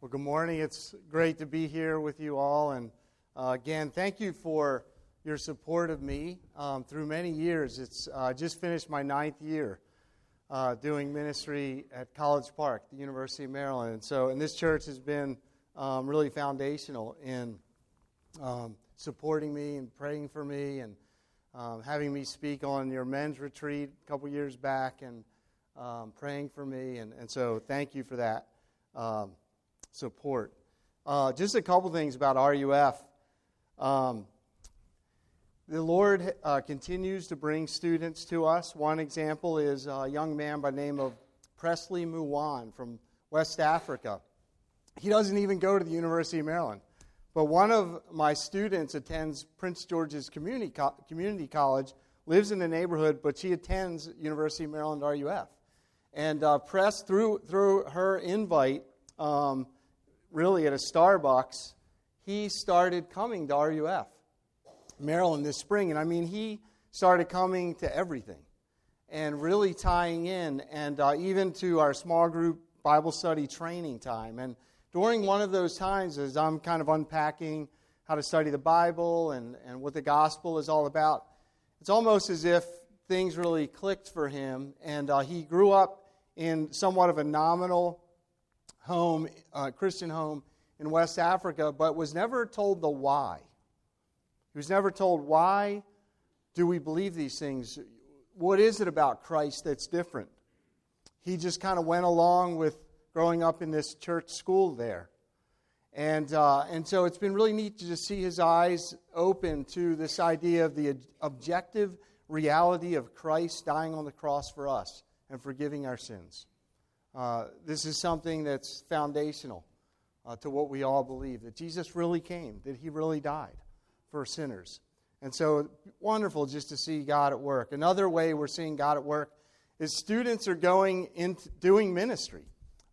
Well, good morning. It's great to be here with you all. And uh, again, thank you for your support of me um, through many years. It's uh, just finished my ninth year uh, doing ministry at College Park, the University of Maryland. And so, and this church has been um, really foundational in um, supporting me and praying for me and um, having me speak on your men's retreat a couple years back and um, praying for me. And, and so, thank you for that. Support. Uh, just a couple things about RUF. Um, the Lord uh, continues to bring students to us. One example is a young man by the name of Presley Muwan from West Africa. He doesn't even go to the University of Maryland. But one of my students attends Prince George's Community, Co- Community College, lives in the neighborhood, but she attends University of Maryland RUF. And uh, Press, through, through her invite, um, really at a Starbucks, he started coming to RUF, Maryland, this spring. And I mean, he started coming to everything and really tying in, and uh, even to our small group Bible study training time. And during one of those times, as I'm kind of unpacking how to study the Bible and, and what the gospel is all about, it's almost as if things really clicked for him. And uh, he grew up in somewhat of a nominal home, uh, Christian home in West Africa, but was never told the why. He was never told why do we believe these things? What is it about Christ that's different? He just kind of went along with growing up in this church school there. And, uh, and so it's been really neat to just see his eyes open to this idea of the objective reality of Christ dying on the cross for us and forgiving our sins. Uh, this is something that's foundational uh, to what we all believe that Jesus really came, that he really died for sinners. And so, wonderful just to see God at work. Another way we're seeing God at work is students are going into doing ministry.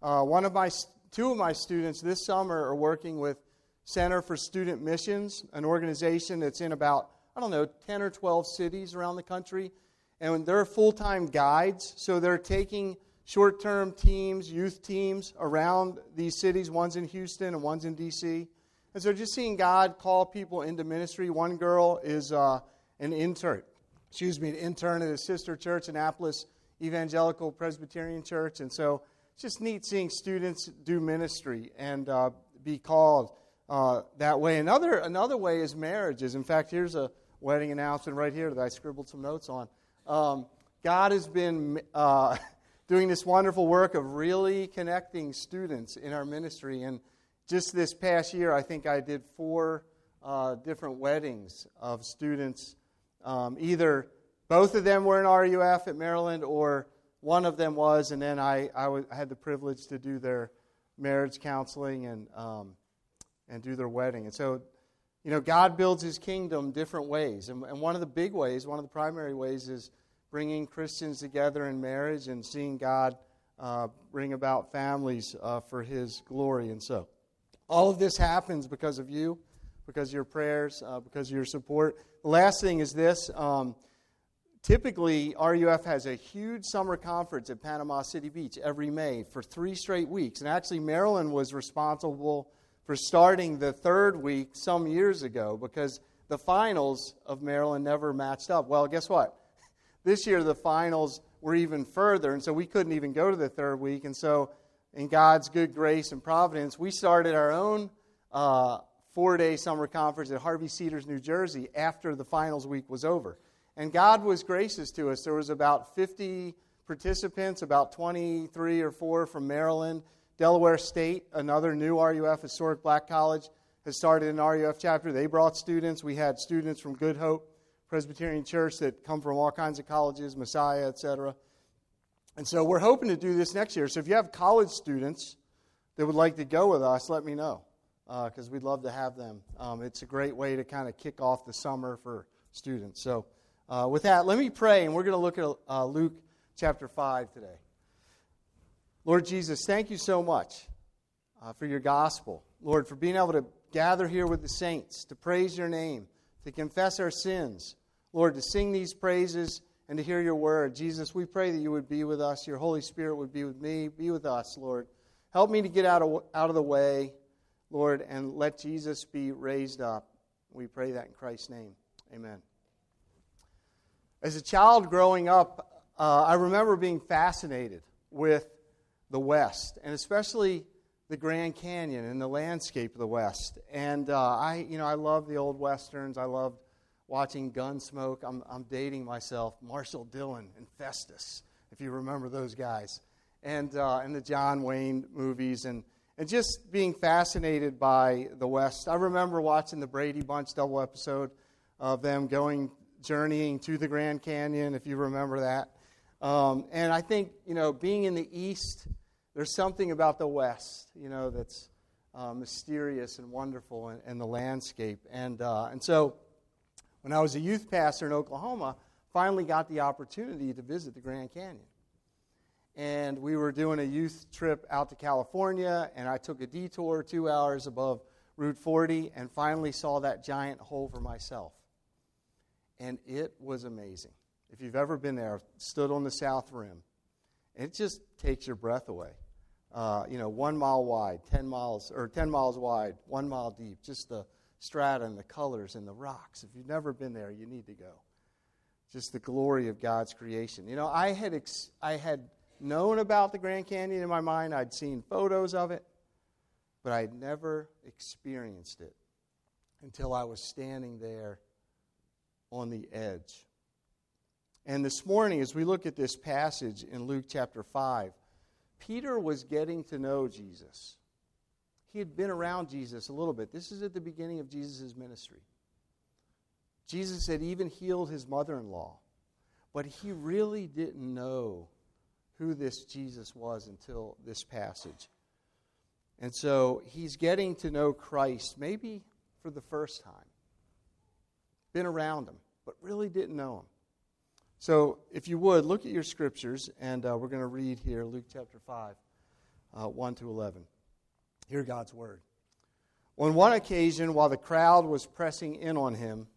Uh, one of my, two of my students this summer are working with Center for Student Missions, an organization that's in about I don't know 10 or 12 cities around the country, and they're full time guides. So they're taking short term teams, youth teams around these cities. One's in Houston and one's in D.C. And so just seeing God call people into ministry. One girl is uh, an intern, excuse me, an intern at a sister church, Annapolis Evangelical Presbyterian Church. And so it's just neat seeing students do ministry and uh, be called uh, that way. Another, another way is marriages. In fact, here's a wedding announcement right here that I scribbled some notes on. Um, God has been uh, doing this wonderful work of really connecting students in our ministry. And just this past year, I think I did four uh, different weddings of students. Um, either both of them were in RUF at Maryland, or one of them was, and then I, I, w- I had the privilege to do their marriage counseling and, um, and do their wedding. And so, you know, God builds his kingdom different ways. And, and one of the big ways, one of the primary ways, is bringing Christians together in marriage and seeing God uh, bring about families uh, for His glory. And so, all of this happens because of you, because of your prayers, uh, because of your support. The last thing is this. Um, typically, RUF has a huge summer conference at Panama City Beach every May for three straight weeks. And actually, Maryland was responsible for starting the third week some years ago because the finals of Maryland never matched up. Well, guess what? This year, the finals were even further, and so we couldn't even go to the third week. And so, in God's good grace and providence, we started our own uh, four day summer conference at Harvey Cedars, New Jersey, after the finals week was over. And God was gracious to us. There was about 50 participants, about 23 or 4 from Maryland. Delaware State, another new RUF, Historic Black College, has started an RUF chapter. They brought students. We had students from Good Hope Presbyterian Church that come from all kinds of colleges, Messiah, etc. And so we're hoping to do this next year. So if you have college students that would like to go with us, let me know because uh, we'd love to have them. Um, it's a great way to kind of kick off the summer for students. So uh, with that, let me pray, and we're going to look at uh, Luke chapter 5 today. Lord Jesus, thank you so much uh, for your gospel. Lord, for being able to gather here with the saints to praise your name to confess our sins, Lord, to sing these praises and to hear your word. Jesus, we pray that you would be with us. Your Holy Spirit would be with me. Be with us, Lord. Help me to get out of, out of the way, Lord, and let Jesus be raised up. We pray that in Christ's name. Amen. As a child growing up, uh, I remember being fascinated with the West, and especially the Grand Canyon and the landscape of the West. And uh, I, you know, I love the old westerns. I loved watching Gunsmoke. I'm, I'm dating myself. Marshal Dillon and Festus, if you remember those guys and, uh, and the John Wayne movies, and, and just being fascinated by the West. I remember watching the Brady Bunch double episode of them going journeying to the Grand Canyon, if you remember that. Um, and I think, you know, being in the East, there's something about the West, you know, that's uh, mysterious and wonderful in, in the landscape. And, uh, and so when I was a youth pastor in Oklahoma, finally got the opportunity to visit the Grand Canyon and we were doing a youth trip out to California, and I took a detour two hours above Route 40 and finally saw that giant hole for myself. And it was amazing. If you've ever been there, stood on the south rim, it just takes your breath away. Uh, you know, one mile wide, 10 miles, or 10 miles wide, one mile deep, just the strata and the colors and the rocks. If you've never been there, you need to go. Just the glory of God's creation. You know, I had, ex- I had known about the Grand Canyon in my mind. I'd seen photos of it, but I'd never experienced it until I was standing there on the edge. And this morning, as we look at this passage in Luke chapter 5, Peter was getting to know Jesus. He had been around Jesus a little bit. This is at the beginning of Jesus' ministry. Jesus had even healed his mother in law, but he really didn't know who this Jesus was until this passage. And so he's getting to know Christ maybe for the first time. Been around him, but really didn't know him. So if you would, look at your scriptures, and uh, we're going to read here Luke chapter 5, uh, 1 to 11. Hear God's word. On one occasion, while the crowd was pressing in on him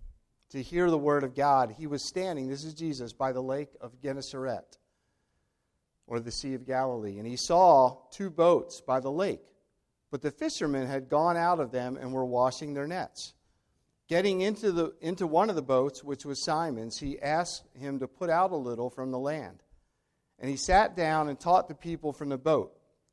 to hear the word of God, he was standing, this is Jesus, by the lake of Gennesaret or the Sea of Galilee. And he saw two boats by the lake, but the fishermen had gone out of them and were washing their nets. Getting into, the, into one of the boats, which was Simon's, he asked him to put out a little from the land. And he sat down and taught the people from the boat.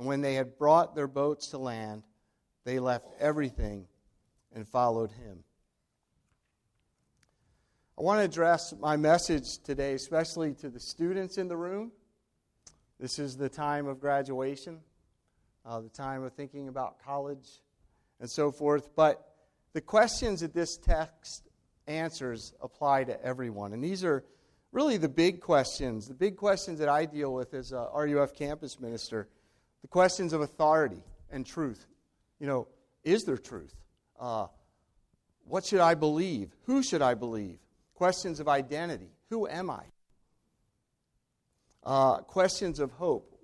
And when they had brought their boats to land, they left everything and followed him. I want to address my message today, especially to the students in the room this is the time of graduation, uh, the time of thinking about college, and so forth. But the questions that this text answers apply to everyone. And these are really the big questions, the big questions that I deal with as a RUF campus minister the questions of authority and truth. You know, is there truth? Uh, what should I believe? Who should I believe? Questions of identity. Who am I? Uh, questions of hope.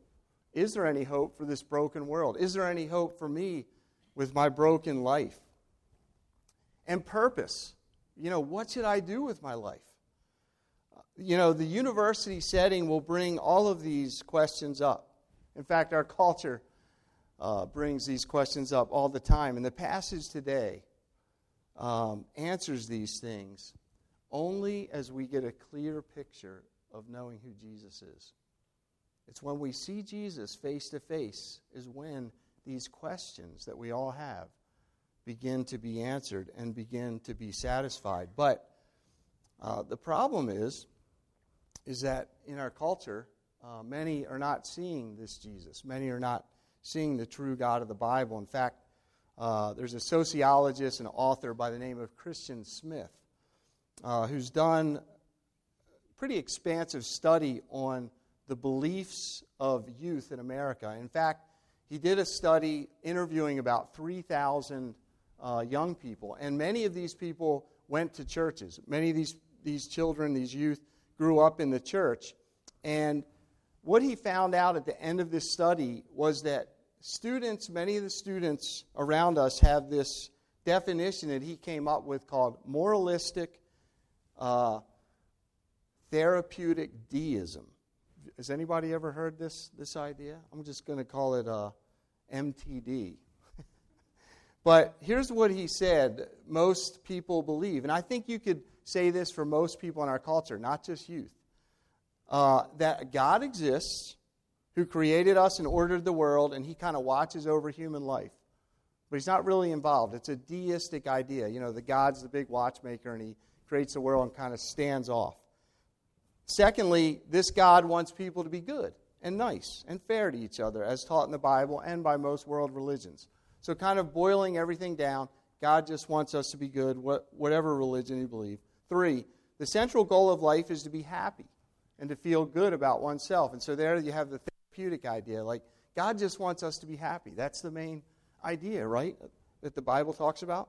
Is there any hope for this broken world? Is there any hope for me with my broken life? And purpose. You know, what should I do with my life? You know, the university setting will bring all of these questions up. In fact, our culture uh, brings these questions up all the time. And the passage today um, answers these things only as we get a clear picture of knowing who Jesus is. It's when we see Jesus face to face, is when these questions that we all have begin to be answered and begin to be satisfied. But uh, the problem is, is that in our culture, uh, many are not seeing this Jesus. Many are not seeing the true God of the Bible. In fact, uh, there's a sociologist and author by the name of Christian Smith uh, who's done pretty expansive study on the beliefs of youth in America. In fact, he did a study interviewing about 3,000 uh, young people, and many of these people went to churches. Many of these, these children, these youth, grew up in the church. And what he found out at the end of this study was that students, many of the students around us, have this definition that he came up with called moralistic uh, therapeutic deism. Has anybody ever heard this, this idea? I'm just going to call it uh, MTD. but here's what he said most people believe, and I think you could say this for most people in our culture, not just youth, uh, that God exists, who created us and ordered the world, and he kind of watches over human life. But he's not really involved. It's a deistic idea. You know, the God's the big watchmaker, and he creates the world and kind of stands off. Secondly, this God wants people to be good and nice and fair to each other, as taught in the Bible and by most world religions. So, kind of boiling everything down, God just wants us to be good, whatever religion you believe. Three, the central goal of life is to be happy and to feel good about oneself. And so, there you have the therapeutic idea. Like, God just wants us to be happy. That's the main idea, right? That the Bible talks about.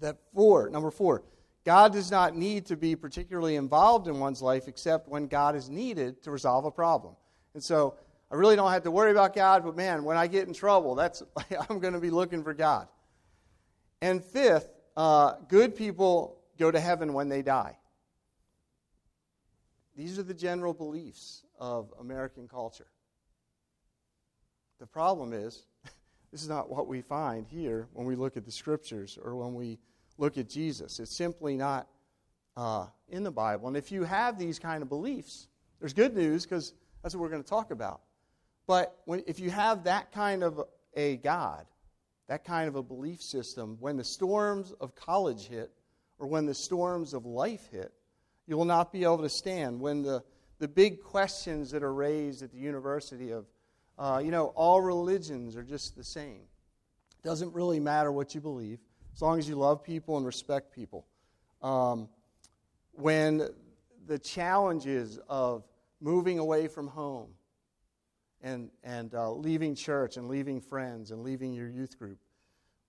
That four, number four, God does not need to be particularly involved in one's life except when God is needed to resolve a problem. And so I really don't have to worry about God, but man, when I get in trouble, that's I'm going to be looking for God. And fifth, uh, good people go to heaven when they die. These are the general beliefs of American culture. The problem is, this is not what we find here when we look at the scriptures or when we look at Jesus. It's simply not uh, in the Bible. And if you have these kind of beliefs, there's good news because that's what we're going to talk about. But when, if you have that kind of a God, that kind of a belief system, when the storms of college hit or when the storms of life hit, you will not be able to stand. When the, the big questions that are raised at the university of, uh, you know, all religions are just the same. It doesn't really matter what you believe as long as you love people and respect people. Um, when the challenges of moving away from home and, and uh, leaving church and leaving friends and leaving your youth group,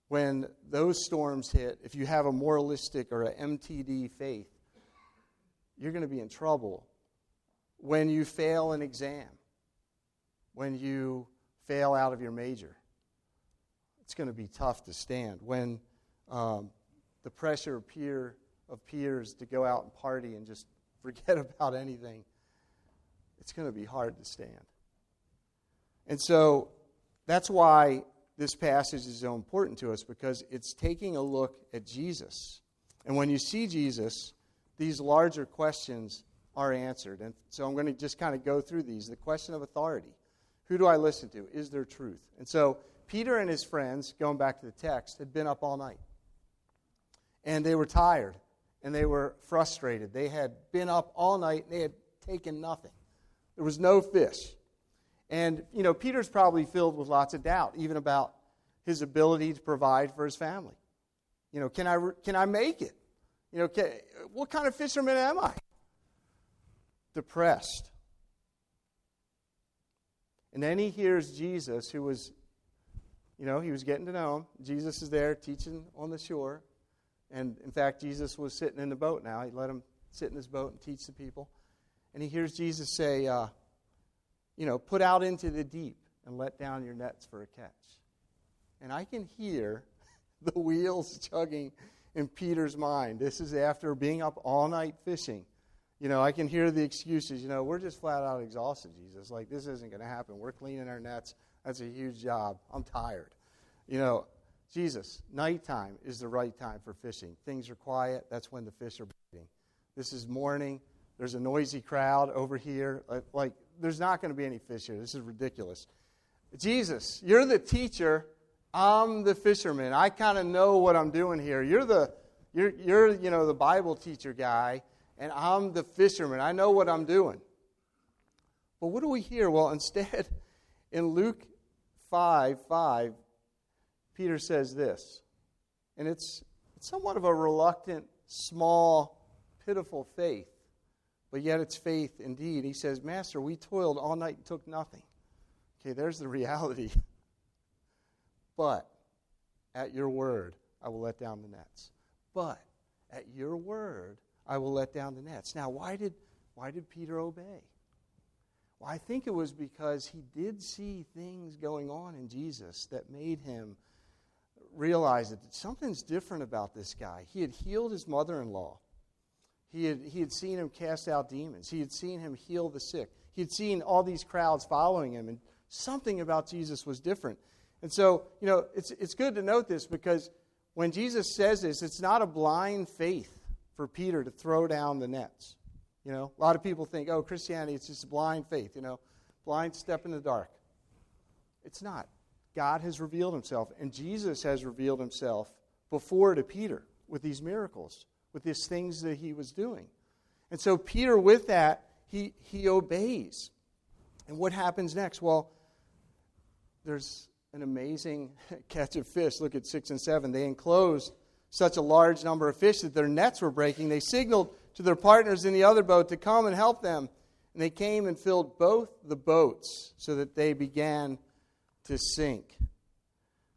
when those storms hit, if you have a moralistic or an MTD faith, you're going to be in trouble. When you fail an exam, when you fail out of your major, it's going to be tough to stand. When um, the pressure of, peer, of peers to go out and party and just forget about anything, it's going to be hard to stand. And so that's why this passage is so important to us because it's taking a look at Jesus. And when you see Jesus, these larger questions are answered. And so I'm going to just kind of go through these. The question of authority who do I listen to? Is there truth? And so Peter and his friends, going back to the text, had been up all night and they were tired and they were frustrated. They had been up all night and they had taken nothing. There was no fish. And, you know, Peter's probably filled with lots of doubt, even about his ability to provide for his family. You know, can I, can I make it? You know, what kind of fisherman am I? Depressed. And then he hears Jesus, who was, you know, he was getting to know him. Jesus is there teaching on the shore. And in fact, Jesus was sitting in the boat now. He let him sit in his boat and teach the people. And he hears Jesus say, uh, you know, put out into the deep and let down your nets for a catch. And I can hear the wheels chugging in Peter's mind. This is after being up all night fishing. You know, I can hear the excuses. You know, we're just flat out exhausted, Jesus. Like, this isn't going to happen. We're cleaning our nets. That's a huge job. I'm tired. You know, Jesus, nighttime is the right time for fishing. Things are quiet. That's when the fish are biting. This is morning. There's a noisy crowd over here. Uh, like, there's not going to be any fish here. This is ridiculous. Jesus, you're the teacher. I'm the fisherman. I kind of know what I'm doing here. You're the you're, you're you know the Bible teacher guy, and I'm the fisherman. I know what I'm doing. But what do we hear? Well, instead, in Luke 5 5, Peter says this, and it's, it's somewhat of a reluctant, small, pitiful faith, but yet it's faith indeed. He says, Master, we toiled all night and took nothing. Okay, there's the reality. but at your word, I will let down the nets. But at your word, I will let down the nets. Now, why did, why did Peter obey? Well, I think it was because he did see things going on in Jesus that made him realize that something's different about this guy. He had healed his mother in law, he had, he had seen him cast out demons, he had seen him heal the sick, he had seen all these crowds following him, and something about Jesus was different. And so, you know, it's, it's good to note this because when Jesus says this, it's not a blind faith for Peter to throw down the nets. You know, a lot of people think, oh, Christianity, it's just blind faith, you know, blind step in the dark. It's not. God has revealed himself, and Jesus has revealed himself before to Peter with these miracles, with these things that he was doing. And so, Peter, with that, he, he obeys. And what happens next? Well, there's an amazing catch of fish. Look at 6 and 7. They enclosed such a large number of fish that their nets were breaking. They signaled to their partners in the other boat to come and help them. And they came and filled both the boats so that they began to sink.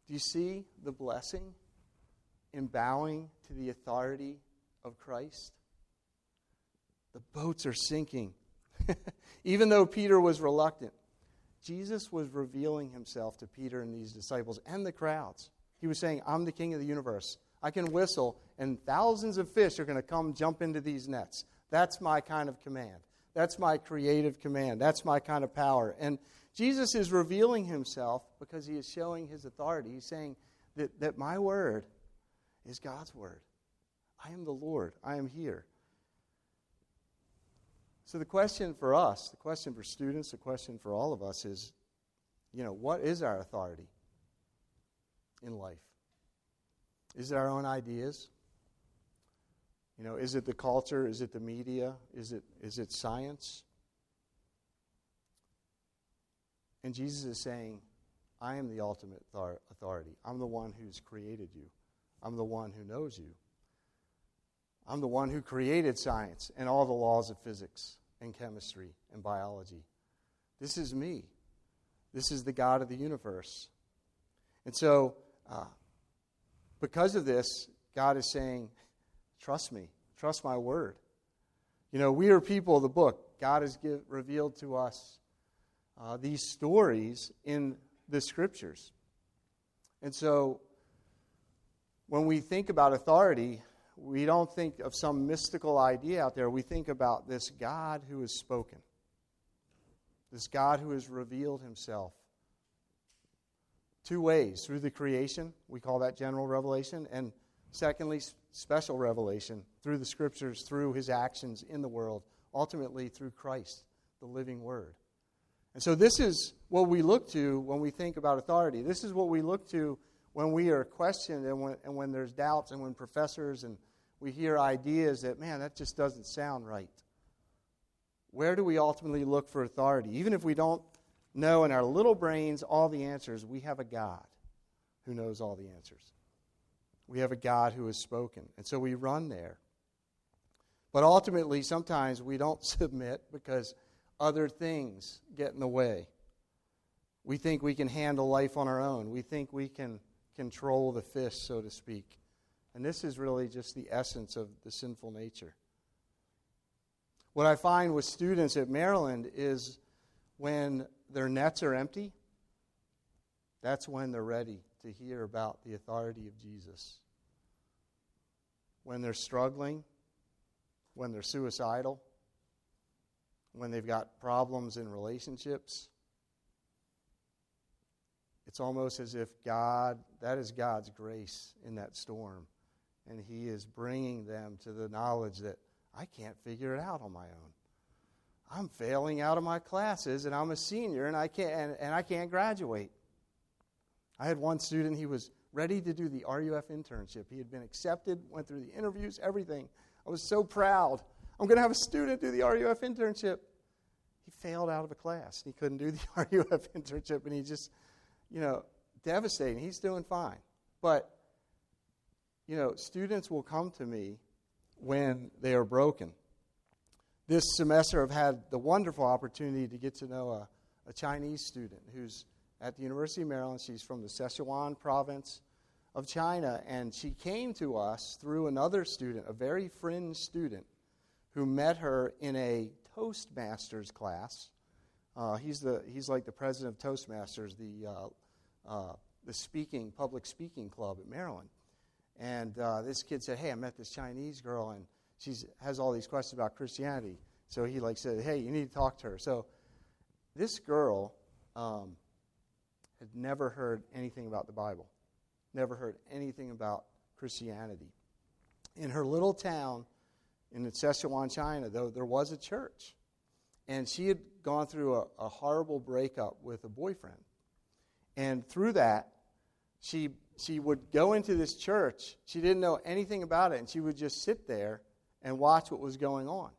Do you see the blessing in bowing to the authority of Christ? The boats are sinking. Even though Peter was reluctant, Jesus was revealing himself to Peter and these disciples and the crowds. He was saying, I'm the king of the universe. I can whistle, and thousands of fish are going to come jump into these nets. That's my kind of command. That's my creative command. That's my kind of power. And Jesus is revealing himself because he is showing his authority. He's saying that, that my word is God's word. I am the Lord. I am here. So, the question for us, the question for students, the question for all of us is you know, what is our authority in life? Is it our own ideas? You know, is it the culture? Is it the media? Is it, is it science? And Jesus is saying, I am the ultimate authority. I'm the one who's created you. I'm the one who knows you. I'm the one who created science and all the laws of physics and chemistry and biology. This is me. This is the God of the universe. And so, uh, because of this, God is saying, Trust me, trust my word. You know, we are people of the book. God has give, revealed to us uh, these stories in the scriptures. And so, when we think about authority, we don't think of some mystical idea out there. We think about this God who has spoken, this God who has revealed himself two ways through the creation, we call that general revelation, and secondly, special revelation through the scriptures, through his actions in the world, ultimately through Christ, the living word. And so, this is what we look to when we think about authority. This is what we look to when we are questioned and when, and when there's doubts and when professors and we hear ideas that, man, that just doesn't sound right. Where do we ultimately look for authority? Even if we don't know in our little brains all the answers, we have a God who knows all the answers. We have a God who has spoken. And so we run there. But ultimately, sometimes we don't submit because other things get in the way. We think we can handle life on our own. We think we can control the fish, so to speak. And this is really just the essence of the sinful nature. What I find with students at Maryland is when their nets are empty, that's when they're ready to hear about the authority of Jesus. When they're struggling, when they're suicidal, when they've got problems in relationships, it's almost as if God, that is God's grace in that storm. And He is bringing them to the knowledge that I can't figure it out on my own. I'm failing out of my classes and I'm a senior and I can't, and, and I can't graduate. I had one student, he was ready to do the RUF internship. He had been accepted, went through the interviews, everything. I was so proud. I'm going to have a student do the RUF internship. He failed out of a class. He couldn't do the RUF internship, and he just, you know, devastating. He's doing fine. But, you know, students will come to me when they are broken. This semester, I've had the wonderful opportunity to get to know a, a Chinese student who's at the University of Maryland. She's from the Sichuan province of China, and she came to us through another student, a very fringe student, who met her in a Toastmasters class. Uh, he's, the, he's like the president of Toastmasters, the, uh, uh, the speaking, public speaking club at Maryland. And uh, this kid said, Hey, I met this Chinese girl, and she has all these questions about Christianity. So he like said, Hey, you need to talk to her. So this girl um, had never heard anything about the Bible, never heard anything about Christianity. In her little town in Sichuan, China, though, there was a church. And she had gone through a, a horrible breakup with a boyfriend. And through that, she, she would go into this church. She didn't know anything about it, and she would just sit there and watch what was going on.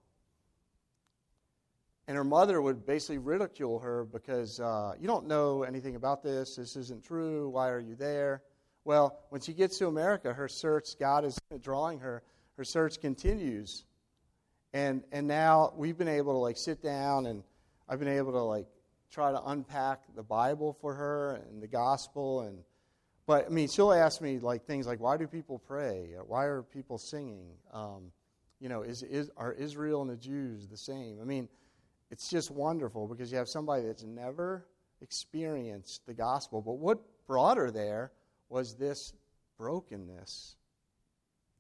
And her mother would basically ridicule her because uh, you don't know anything about this. This isn't true. Why are you there? Well, when she gets to America, her search, God is drawing her, her search continues. And, and now we've been able to like sit down and I've been able to like try to unpack the Bible for her and the gospel and but I mean she'll ask me like things like why do people pray? Why are people singing? Um, you know, is, is are Israel and the Jews the same? I mean, it's just wonderful because you have somebody that's never experienced the gospel. But what brought her there was this brokenness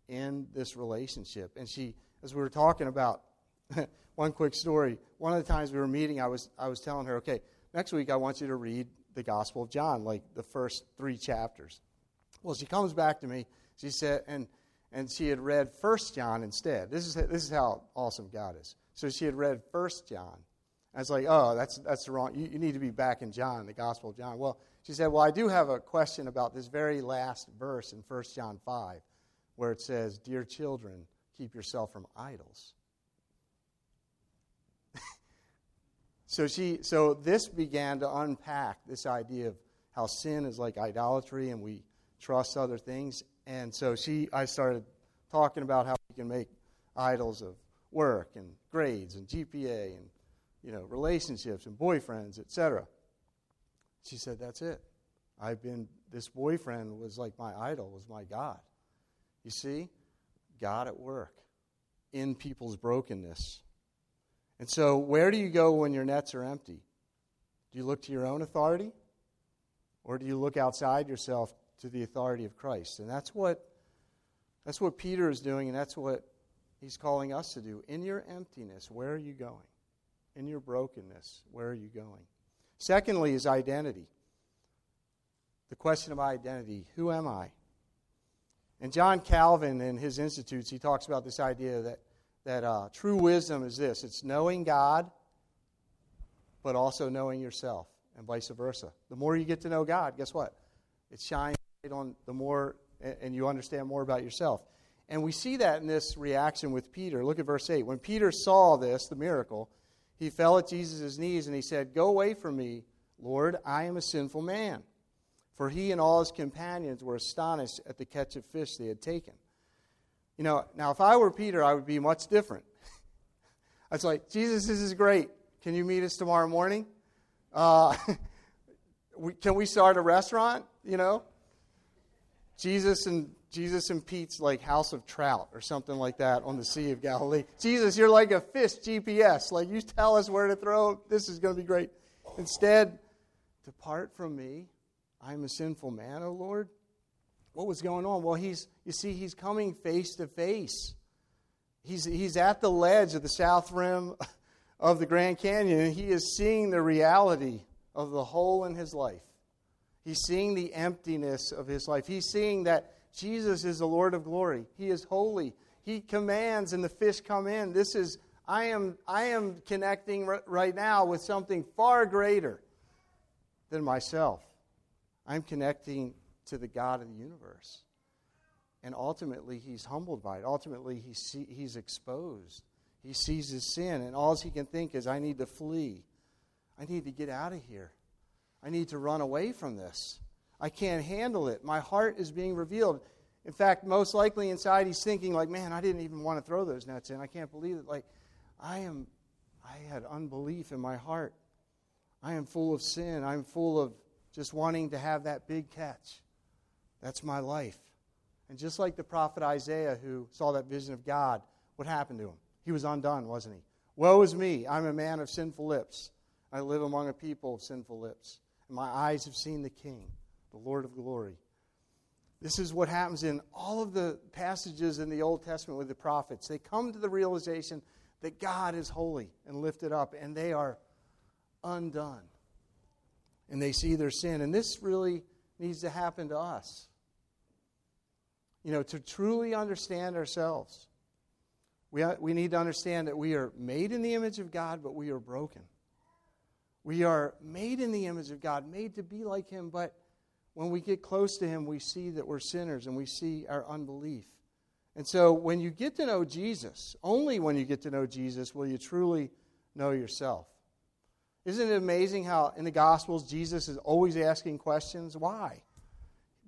in this relationship. And she, as we were talking about, one quick story. One of the times we were meeting, I was, I was telling her, okay, next week I want you to read the Gospel of John, like the first three chapters. Well, she comes back to me. She said, and, and she had read First John instead. This is, this is how awesome God is. So she had read First John. I was like, oh, that's, that's the wrong. You, you need to be back in John, the Gospel of John. Well, she said, well, I do have a question about this very last verse in First John 5, where it says, Dear children, keep yourself from idols. So she so this began to unpack this idea of how sin is like idolatry and we trust other things. And so she I started talking about how we can make idols of work and grades and GPA and you know relationships and boyfriends, etc. She said, "That's it. I've been this boyfriend was like my idol, was my god. You see, God at work in people's brokenness. And so, where do you go when your nets are empty? Do you look to your own authority? Or do you look outside yourself to the authority of Christ? And that's what that's what Peter is doing, and that's what He's calling us to do. In your emptiness, where are you going? In your brokenness, where are you going? Secondly, is identity. The question of identity who am I? And John Calvin, in his Institutes, he talks about this idea that, that uh, true wisdom is this it's knowing God, but also knowing yourself, and vice versa. The more you get to know God, guess what? It shines on the more, and you understand more about yourself. And we see that in this reaction with Peter. Look at verse 8. When Peter saw this, the miracle, he fell at Jesus' knees and he said, Go away from me, Lord, I am a sinful man. For he and all his companions were astonished at the catch of fish they had taken. You know, now if I were Peter, I would be much different. I was like, Jesus, this is great. Can you meet us tomorrow morning? Uh, we, can we start a restaurant? You know, Jesus and Jesus and Pete's like House of Trout or something like that on the Sea of Galilee. Jesus, you're like a fish GPS. Like you tell us where to throw. This is going to be great. Instead, depart from me. I'm a sinful man, O Lord. What was going on? Well, he's you see, he's coming face to face. He's he's at the ledge of the south rim of the Grand Canyon, and he is seeing the reality of the hole in his life. He's seeing the emptiness of his life. He's seeing that Jesus is the Lord of glory. He is holy. He commands and the fish come in. This is I am I am connecting right now with something far greater than myself. I'm connecting to the God of the universe. And ultimately, he's humbled by it. Ultimately, he see, he's exposed. He sees his sin, and all he can think is, I need to flee. I need to get out of here. I need to run away from this. I can't handle it. My heart is being revealed. In fact, most likely inside, he's thinking, like, man, I didn't even want to throw those nets in. I can't believe it. Like, I am, I had unbelief in my heart. I am full of sin. I'm full of just wanting to have that big catch. That's my life. And just like the prophet Isaiah, who saw that vision of God, what happened to him? He was undone, wasn't he? Woe is me. I'm a man of sinful lips. I live among a people of sinful lips. And my eyes have seen the King, the Lord of glory. This is what happens in all of the passages in the Old Testament with the prophets. They come to the realization that God is holy and lifted up, and they are undone. And they see their sin. And this really needs to happen to us. You know, to truly understand ourselves, we, uh, we need to understand that we are made in the image of God, but we are broken. We are made in the image of God, made to be like Him, but when we get close to Him, we see that we're sinners and we see our unbelief. And so when you get to know Jesus, only when you get to know Jesus will you truly know yourself. Isn't it amazing how in the Gospels Jesus is always asking questions? Why?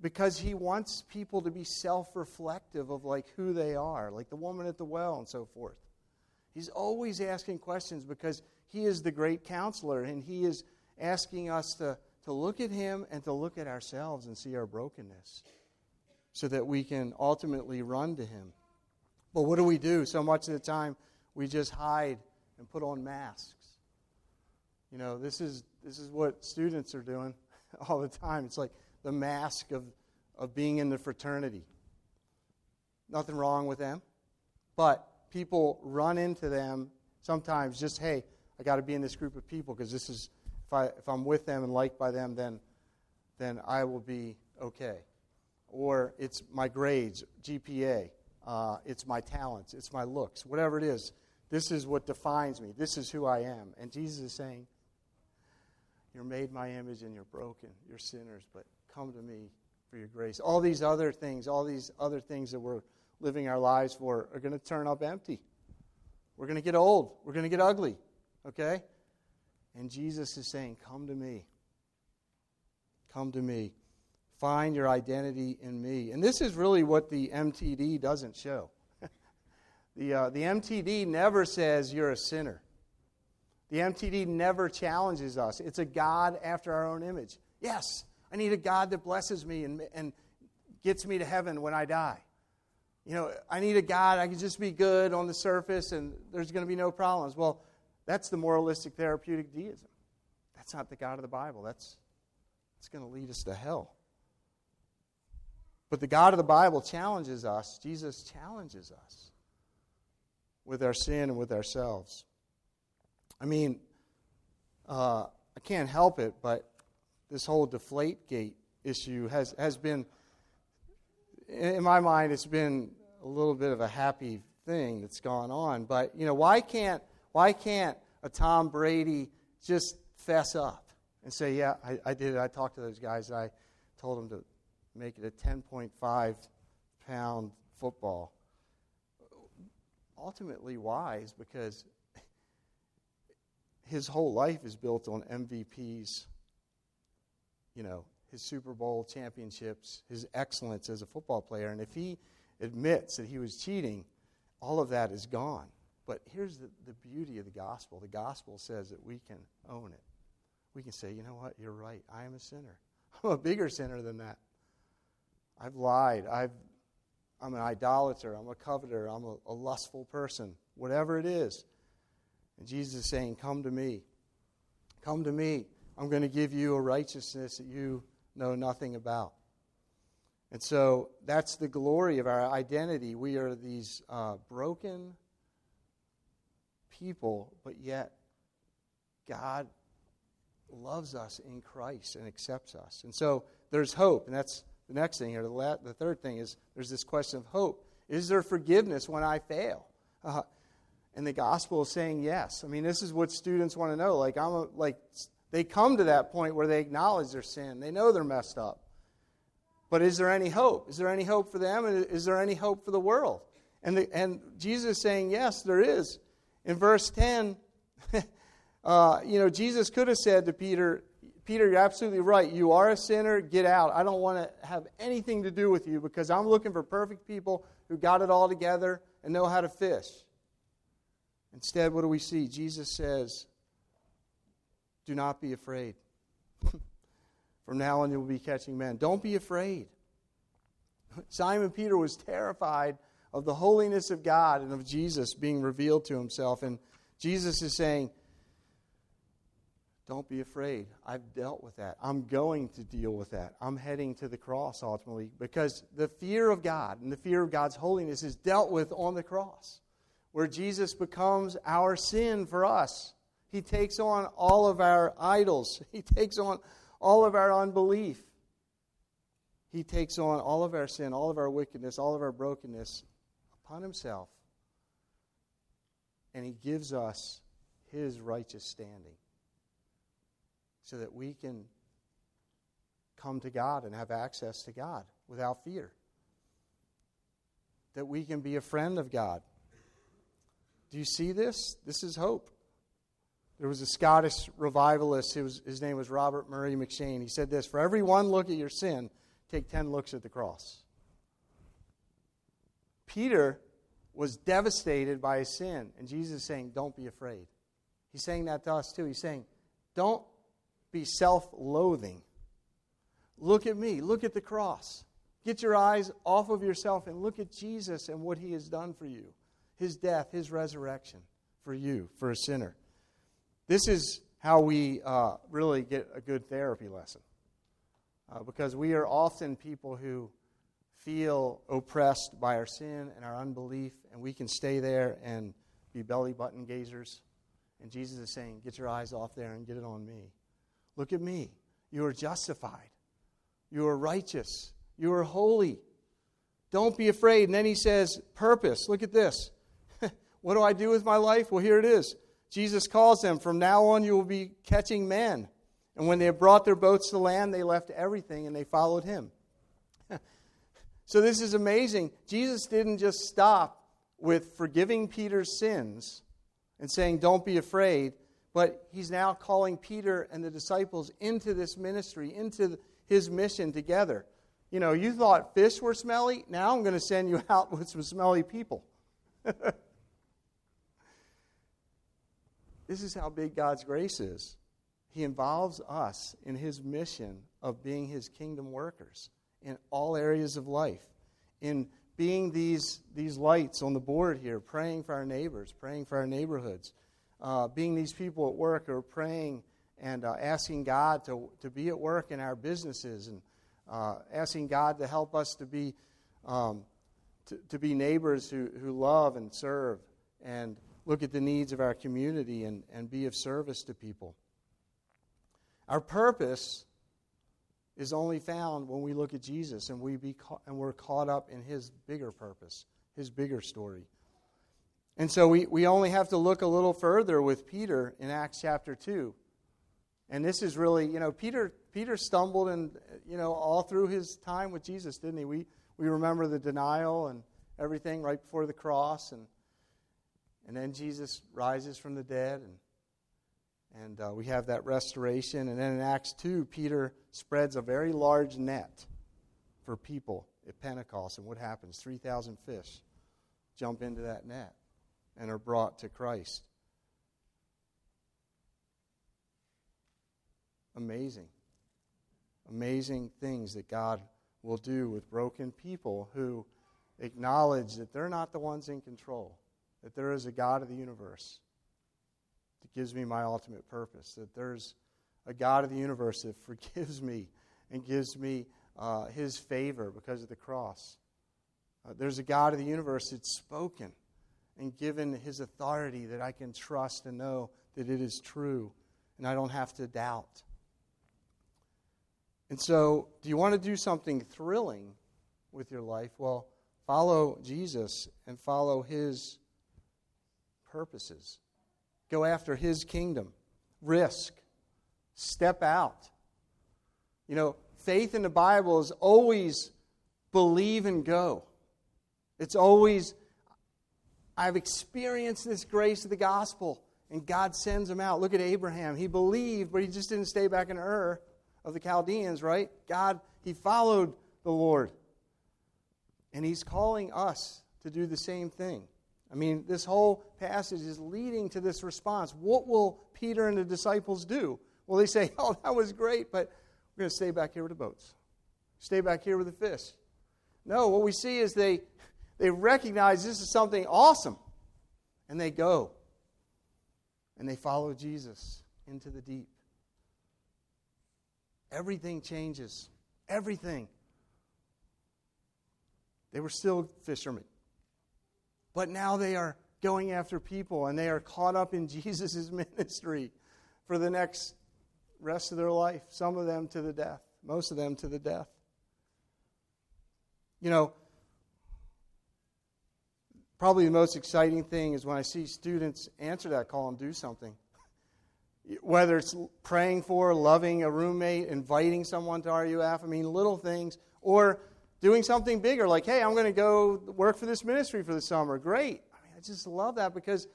Because he wants people to be self reflective of like who they are, like the woman at the well and so forth. He's always asking questions because he is the great counselor and he is asking us to, to look at him and to look at ourselves and see our brokenness so that we can ultimately run to him. But what do we do? So much of the time, we just hide and put on masks. You know, this is, this is what students are doing all the time. It's like the mask of, of being in the fraternity. Nothing wrong with them. But people run into them sometimes just, hey, I got to be in this group of people because this is, if, I, if I'm with them and liked by them, then, then I will be okay. Or it's my grades, GPA, uh, it's my talents, it's my looks, whatever it is. This is what defines me. This is who I am. And Jesus is saying, you're made my image and you're broken. You're sinners, but come to me for your grace. All these other things, all these other things that we're living our lives for are going to turn up empty. We're going to get old. We're going to get ugly. Okay? And Jesus is saying, Come to me. Come to me. Find your identity in me. And this is really what the MTD doesn't show. the, uh, the MTD never says you're a sinner. The MTD never challenges us. It's a God after our own image. Yes, I need a God that blesses me and, and gets me to heaven when I die. You know, I need a God, I can just be good on the surface and there's going to be no problems. Well, that's the moralistic therapeutic deism. That's not the God of the Bible. That's, that's going to lead us to hell. But the God of the Bible challenges us. Jesus challenges us with our sin and with ourselves. I mean, uh, I can't help it, but this whole deflate gate issue has, has been, in my mind, it's been a little bit of a happy thing that's gone on. But, you know, why can't, why can't a Tom Brady just fess up and say, yeah, I, I did it. I talked to those guys. I told them to make it a 10.5 pound football. Ultimately, why? Is because his whole life is built on MVPs, you know, his Super Bowl championships, his excellence as a football player. And if he admits that he was cheating, all of that is gone. But here's the, the beauty of the gospel the gospel says that we can own it. We can say, you know what, you're right. I am a sinner. I'm a bigger sinner than that. I've lied. I've, I'm an idolater. I'm a coveter. I'm a, a lustful person. Whatever it is. And Jesus is saying, Come to me. Come to me. I'm going to give you a righteousness that you know nothing about. And so that's the glory of our identity. We are these uh, broken people, but yet God loves us in Christ and accepts us. And so there's hope. And that's the next thing here. The, la- the third thing is there's this question of hope. Is there forgiveness when I fail? Uh, and the gospel is saying yes. I mean, this is what students want to know. Like, I'm a, like They come to that point where they acknowledge their sin. They know they're messed up. But is there any hope? Is there any hope for them? And is there any hope for the world? And, the, and Jesus is saying, yes, there is. In verse 10, uh, you know, Jesus could have said to Peter, Peter, you're absolutely right. You are a sinner. Get out. I don't want to have anything to do with you because I'm looking for perfect people who got it all together and know how to fish. Instead, what do we see? Jesus says, Do not be afraid. From now on, you'll be catching men. Don't be afraid. Simon Peter was terrified of the holiness of God and of Jesus being revealed to himself. And Jesus is saying, Don't be afraid. I've dealt with that. I'm going to deal with that. I'm heading to the cross ultimately because the fear of God and the fear of God's holiness is dealt with on the cross, where Jesus becomes our sin for us. He takes on all of our idols, He takes on all of our unbelief. He takes on all of our sin, all of our wickedness, all of our brokenness upon himself. And he gives us his righteous standing so that we can come to God and have access to God without fear. That we can be a friend of God. Do you see this? This is hope. There was a Scottish revivalist, was, his name was Robert Murray M'Cheyne. He said this For every one look at your sin, take 10 looks at the cross. Peter was devastated by his sin, and Jesus is saying, Don't be afraid. He's saying that to us too. He's saying, Don't be self loathing. Look at me, look at the cross. Get your eyes off of yourself and look at Jesus and what he has done for you his death, his resurrection for you, for a sinner. This is how we uh, really get a good therapy lesson. Uh, because we are often people who feel oppressed by our sin and our unbelief, and we can stay there and be belly button gazers. And Jesus is saying, Get your eyes off there and get it on me. Look at me. You are justified. You are righteous. You are holy. Don't be afraid. And then he says, Purpose. Look at this. What do I do with my life? Well, here it is. Jesus calls them, From now on, you will be catching men. And when they had brought their boats to land, they left everything and they followed him. so this is amazing. Jesus didn't just stop with forgiving Peter's sins and saying, Don't be afraid, but he's now calling Peter and the disciples into this ministry, into his mission together. You know, you thought fish were smelly. Now I'm going to send you out with some smelly people. this is how big God's grace is. He involves us in his mission of being his kingdom workers in all areas of life, in being these, these lights on the board here, praying for our neighbors, praying for our neighborhoods, uh, being these people at work who are praying and uh, asking God to, to be at work in our businesses and uh, asking God to help us to be, um, to, to be neighbors who, who love and serve and look at the needs of our community and, and be of service to people. Our purpose is only found when we look at Jesus and, we be ca- and we're caught up in his bigger purpose, his bigger story. And so we, we only have to look a little further with Peter in Acts chapter 2. And this is really, you know, Peter, Peter stumbled and, you know, all through his time with Jesus, didn't he? We, we remember the denial and everything right before the cross. And, and then Jesus rises from the dead and and uh, we have that restoration. And then in Acts 2, Peter spreads a very large net for people at Pentecost. And what happens? 3,000 fish jump into that net and are brought to Christ. Amazing. Amazing things that God will do with broken people who acknowledge that they're not the ones in control, that there is a God of the universe that gives me my ultimate purpose. That there's a God of the universe that forgives me and gives me uh, his favor because of the cross. Uh, there's a God of the universe that's spoken and given his authority that I can trust and know that it is true and I don't have to doubt. And so, do you want to do something thrilling with your life? Well, follow Jesus and follow his purposes. Go after his kingdom. Risk. Step out. You know, faith in the Bible is always believe and go. It's always, I've experienced this grace of the gospel, and God sends him out. Look at Abraham. He believed, but he just didn't stay back in Ur of the Chaldeans, right? God, he followed the Lord. And he's calling us to do the same thing. I mean, this whole passage is leading to this response. What will Peter and the disciples do? Well, they say, Oh, that was great, but we're going to stay back here with the boats, stay back here with the fish. No, what we see is they, they recognize this is something awesome, and they go and they follow Jesus into the deep. Everything changes. Everything. They were still fishermen. But now they are going after people and they are caught up in Jesus' ministry for the next rest of their life. Some of them to the death, most of them to the death. You know, probably the most exciting thing is when I see students answer that call and do something. Whether it's praying for, loving a roommate, inviting someone to RUF, I mean, little things, or doing something bigger, like, hey, I'm going to go work for this ministry for the summer. Great. I mean, I just love that because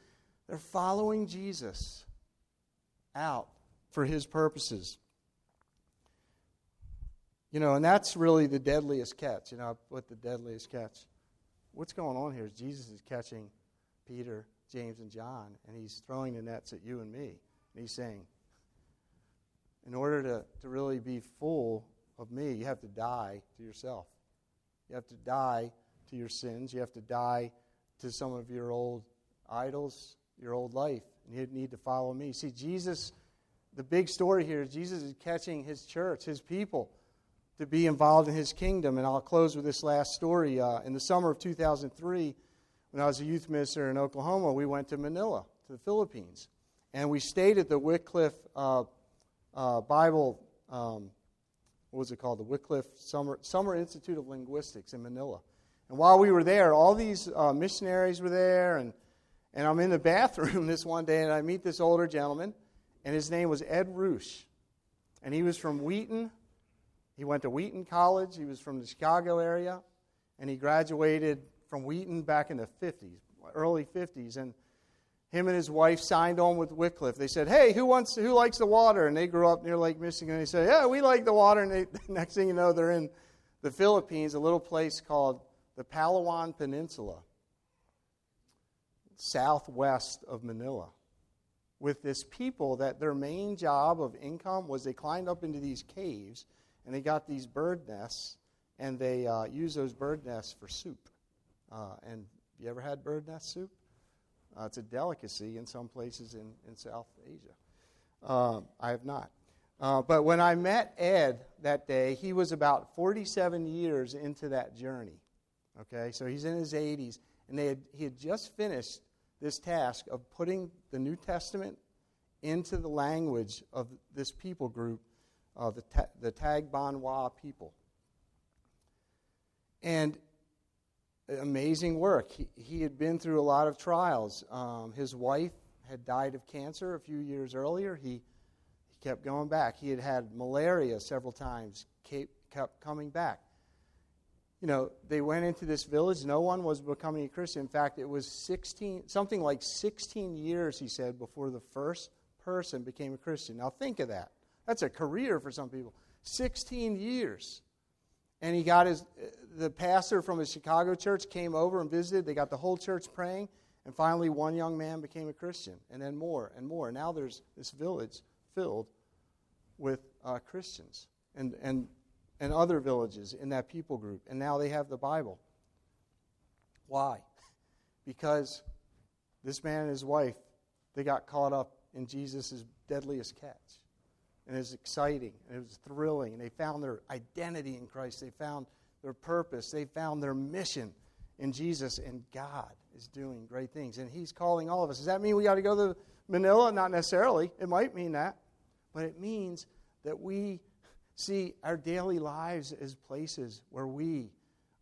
they're following Jesus out for his purposes. You know, and that's really the deadliest catch. You know, what the deadliest catch. What's going on here is Jesus is catching Peter, James, and John, and he's throwing the nets at you and me. And he's saying, in order to, to really be full of me, you have to die to yourself. You have to die to your sins. You have to die to some of your old idols, your old life. And you need to follow me. See, Jesus, the big story here is Jesus is catching his church, his people, to be involved in his kingdom. And I'll close with this last story. Uh, in the summer of 2003, when I was a youth minister in Oklahoma, we went to Manila, to the Philippines. And we stayed at the Wycliffe uh, uh, Bible um, what was it called? The Wycliffe Summer, Summer Institute of Linguistics in Manila. And while we were there, all these uh, missionaries were there, and, and I'm in the bathroom this one day, and I meet this older gentleman, and his name was Ed Roosh. And he was from Wheaton. He went to Wheaton College. He was from the Chicago area, and he graduated from Wheaton back in the 50s, early 50s. And him and his wife signed on with Wycliffe. They said, "Hey, who wants who likes the water?" And they grew up near Lake Michigan. They said, "Yeah, we like the water." And they, next thing you know, they're in the Philippines, a little place called the Palawan Peninsula, southwest of Manila, with this people that their main job of income was they climbed up into these caves and they got these bird nests and they uh, use those bird nests for soup. Uh, and you ever had bird nest soup? Uh, it's a delicacy in some places in, in South Asia. Um, I have not. Uh, but when I met Ed that day, he was about 47 years into that journey. Okay, so he's in his 80s, and they had, he had just finished this task of putting the New Testament into the language of this people group, uh, the, Ta- the Tagbanwa people. And amazing work. He, he had been through a lot of trials. Um, his wife had died of cancer a few years earlier. He, he kept going back. He had had malaria several times, kept coming back. You know, they went into this village. No one was becoming a Christian. In fact, it was 16, something like 16 years, he said, before the first person became a Christian. Now, think of that. That's a career for some people. 16 years and he got his the pastor from his Chicago church came over and visited. They got the whole church praying, and finally one young man became a Christian, and then more and more. Now there's this village filled with uh, Christians and and and other villages in that people group, and now they have the Bible. Why? Because this man and his wife they got caught up in Jesus' deadliest catch and it was exciting and it was thrilling. And they found their identity in christ. They found their purpose. They found their mission in jesus and god is doing great things and he's calling all of us. Does that mean we got to go to manila? Not necessarily. It might mean that but it means that we see our daily lives as places where we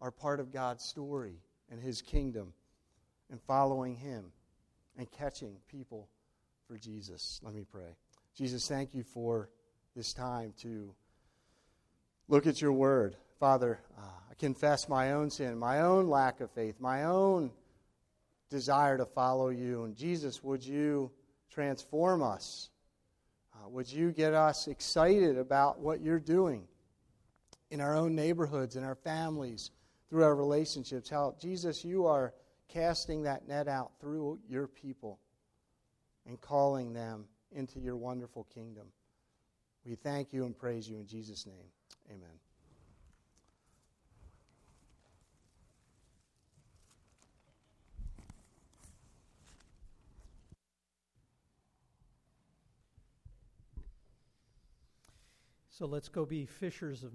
are part of god's story and his kingdom and following him and catching people for jesus. Let me pray. Jesus, thank you for this time to look at your word. Father, uh, I confess my own sin, my own lack of faith, my own desire to follow you. And Jesus, would you transform us? Uh, would you get us excited about what you're doing in our own neighborhoods, in our families, through our relationships? How, Jesus, you are casting that net out through your people and calling them into your wonderful kingdom. We thank you and praise you in Jesus' name. Amen. So let's go be fishers of